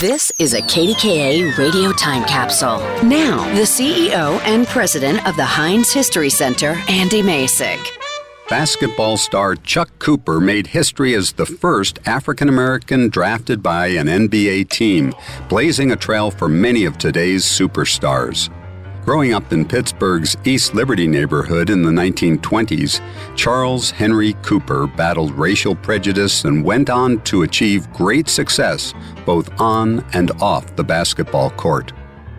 This is a KDKA radio time capsule. Now, the CEO and president of the Heinz History Center, Andy Masich. Basketball star Chuck Cooper made history as the first African American drafted by an NBA team, blazing a trail for many of today's superstars. Growing up in Pittsburgh's East Liberty neighborhood in the 1920s, Charles Henry Cooper battled racial prejudice and went on to achieve great success both on and off the basketball court.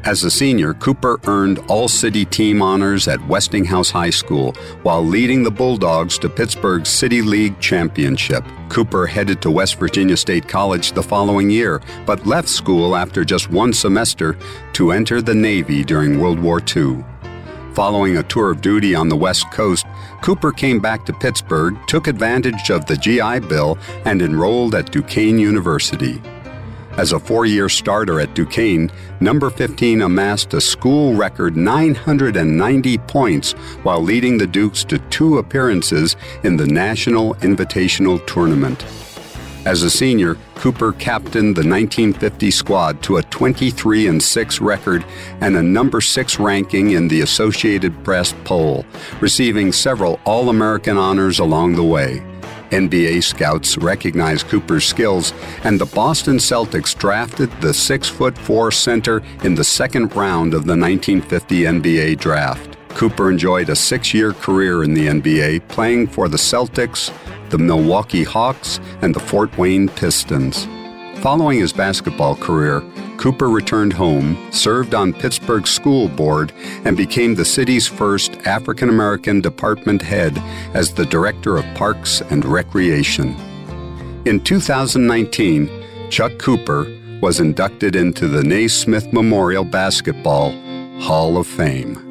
As a senior, Cooper earned All City Team honors at Westinghouse High School while leading the Bulldogs to Pittsburgh's City League championship. Cooper headed to West Virginia State College the following year, but left school after just one semester to enter the Navy during World War II. Following a tour of duty on the West Coast, Cooper came back to Pittsburgh, took advantage of the GI Bill, and enrolled at Duquesne University. As a four year starter at Duquesne, number 15 amassed a school record 990 points while leading the Dukes to two appearances in the National Invitational Tournament. As a senior, Cooper captained the 1950 squad to a 23 6 record and a number 6 ranking in the Associated Press poll, receiving several All American honors along the way. NBA scouts recognized Cooper's skills, and the Boston Celtics drafted the 6 foot 4 center in the second round of the 1950 NBA draft. Cooper enjoyed a six year career in the NBA, playing for the Celtics, the Milwaukee Hawks, and the Fort Wayne Pistons. Following his basketball career, Cooper returned home, served on Pittsburgh's school board, and became the city's first African American department head as the Director of Parks and Recreation. In 2019, Chuck Cooper was inducted into the Naismith Memorial Basketball Hall of Fame.